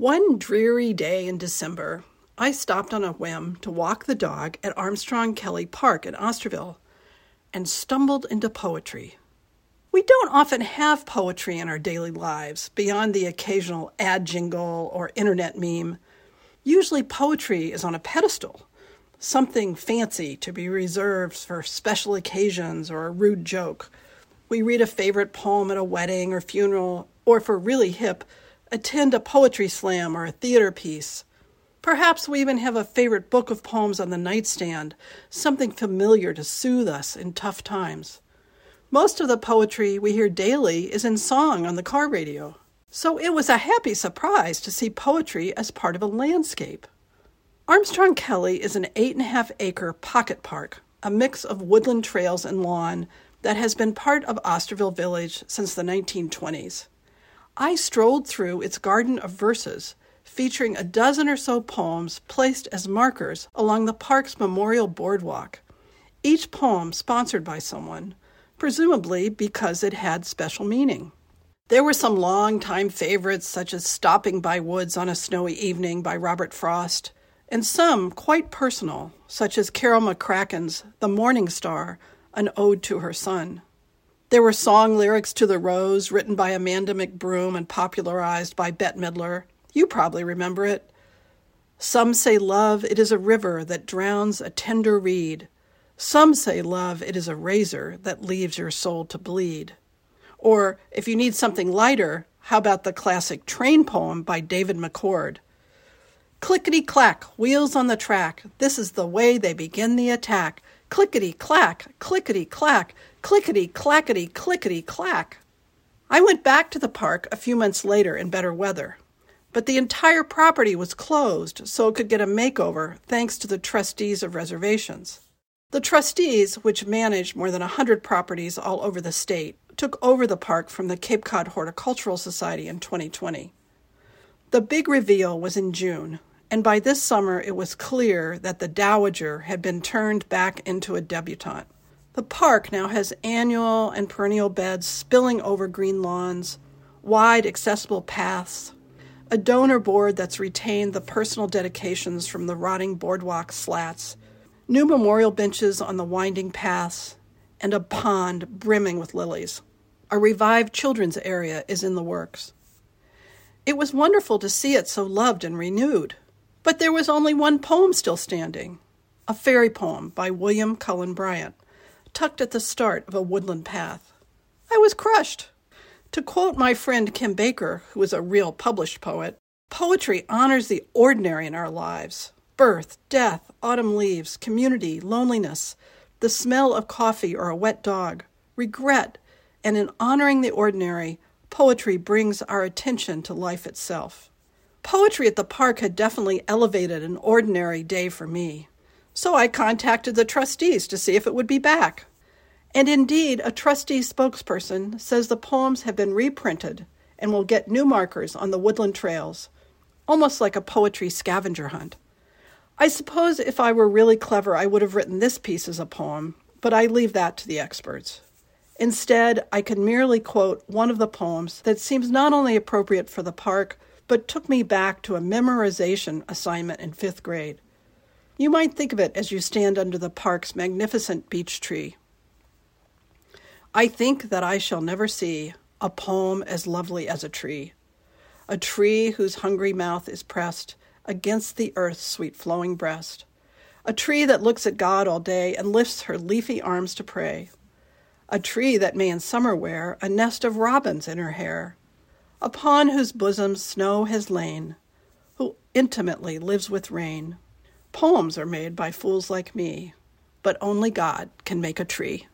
One dreary day in December, I stopped on a whim to walk the dog at Armstrong Kelly Park in Osterville and stumbled into poetry. We don't often have poetry in our daily lives beyond the occasional ad jingle or internet meme. Usually, poetry is on a pedestal, something fancy to be reserved for special occasions or a rude joke. We read a favorite poem at a wedding or funeral, or for really hip, attend a poetry slam or a theater piece. Perhaps we even have a favorite book of poems on the nightstand, something familiar to soothe us in tough times. Most of the poetry we hear daily is in song on the car radio. So it was a happy surprise to see poetry as part of a landscape. Armstrong Kelly is an eight and a half acre pocket park, a mix of woodland trails and lawn that has been part of Osterville Village since the 1920s. I strolled through its garden of verses, featuring a dozen or so poems placed as markers along the park's memorial boardwalk, each poem sponsored by someone, presumably because it had special meaning. There were some long-time favorites, such as Stopping by Woods on a Snowy Evening by Robert Frost, and some quite personal, such as Carol McCracken's The Morning Star, an ode to her son. There were song lyrics to The Rose written by Amanda McBroom and popularized by Bette Midler. You probably remember it. Some say love, it is a river that drowns a tender reed. Some say love, it is a razor that leaves your soul to bleed. Or, if you need something lighter, how about the classic train poem by David McCord? Clickety clack, wheels on the track, this is the way they begin the attack. Clickety clack, clickety clack, clickety clackety clickety clack. I went back to the park a few months later in better weather, but the entire property was closed so it could get a makeover thanks to the trustees of reservations. The trustees, which manage more than a 100 properties all over the state, took over the park from the Cape Cod Horticultural Society in 2020. The big reveal was in June, and by this summer it was clear that the Dowager had been turned back into a debutante. The park now has annual and perennial beds spilling over green lawns, wide accessible paths, a donor board that's retained the personal dedications from the rotting boardwalk slats, new memorial benches on the winding paths, and a pond brimming with lilies. A revived children's area is in the works. It was wonderful to see it so loved and renewed. But there was only one poem still standing a fairy poem by William Cullen Bryant, tucked at the start of a woodland path. I was crushed. To quote my friend Kim Baker, who is a real published poet, poetry honors the ordinary in our lives birth, death, autumn leaves, community, loneliness, the smell of coffee or a wet dog, regret, and in honoring the ordinary, poetry brings our attention to life itself. Poetry at the park had definitely elevated an ordinary day for me. So I contacted the trustees to see if it would be back. And indeed, a trustee spokesperson says the poems have been reprinted and will get new markers on the woodland trails, almost like a poetry scavenger hunt. I suppose if I were really clever, I would have written this piece as a poem, but I leave that to the experts. Instead, I can merely quote one of the poems that seems not only appropriate for the park, but took me back to a memorization assignment in fifth grade. You might think of it as you stand under the park's magnificent beech tree. I think that I shall never see a poem as lovely as a tree, a tree whose hungry mouth is pressed against the earth's sweet flowing breast, a tree that looks at God all day and lifts her leafy arms to pray, a tree that may in summer wear a nest of robins in her hair, upon whose bosom snow has lain, who intimately lives with rain. Poems are made by fools like me, but only God can make a tree.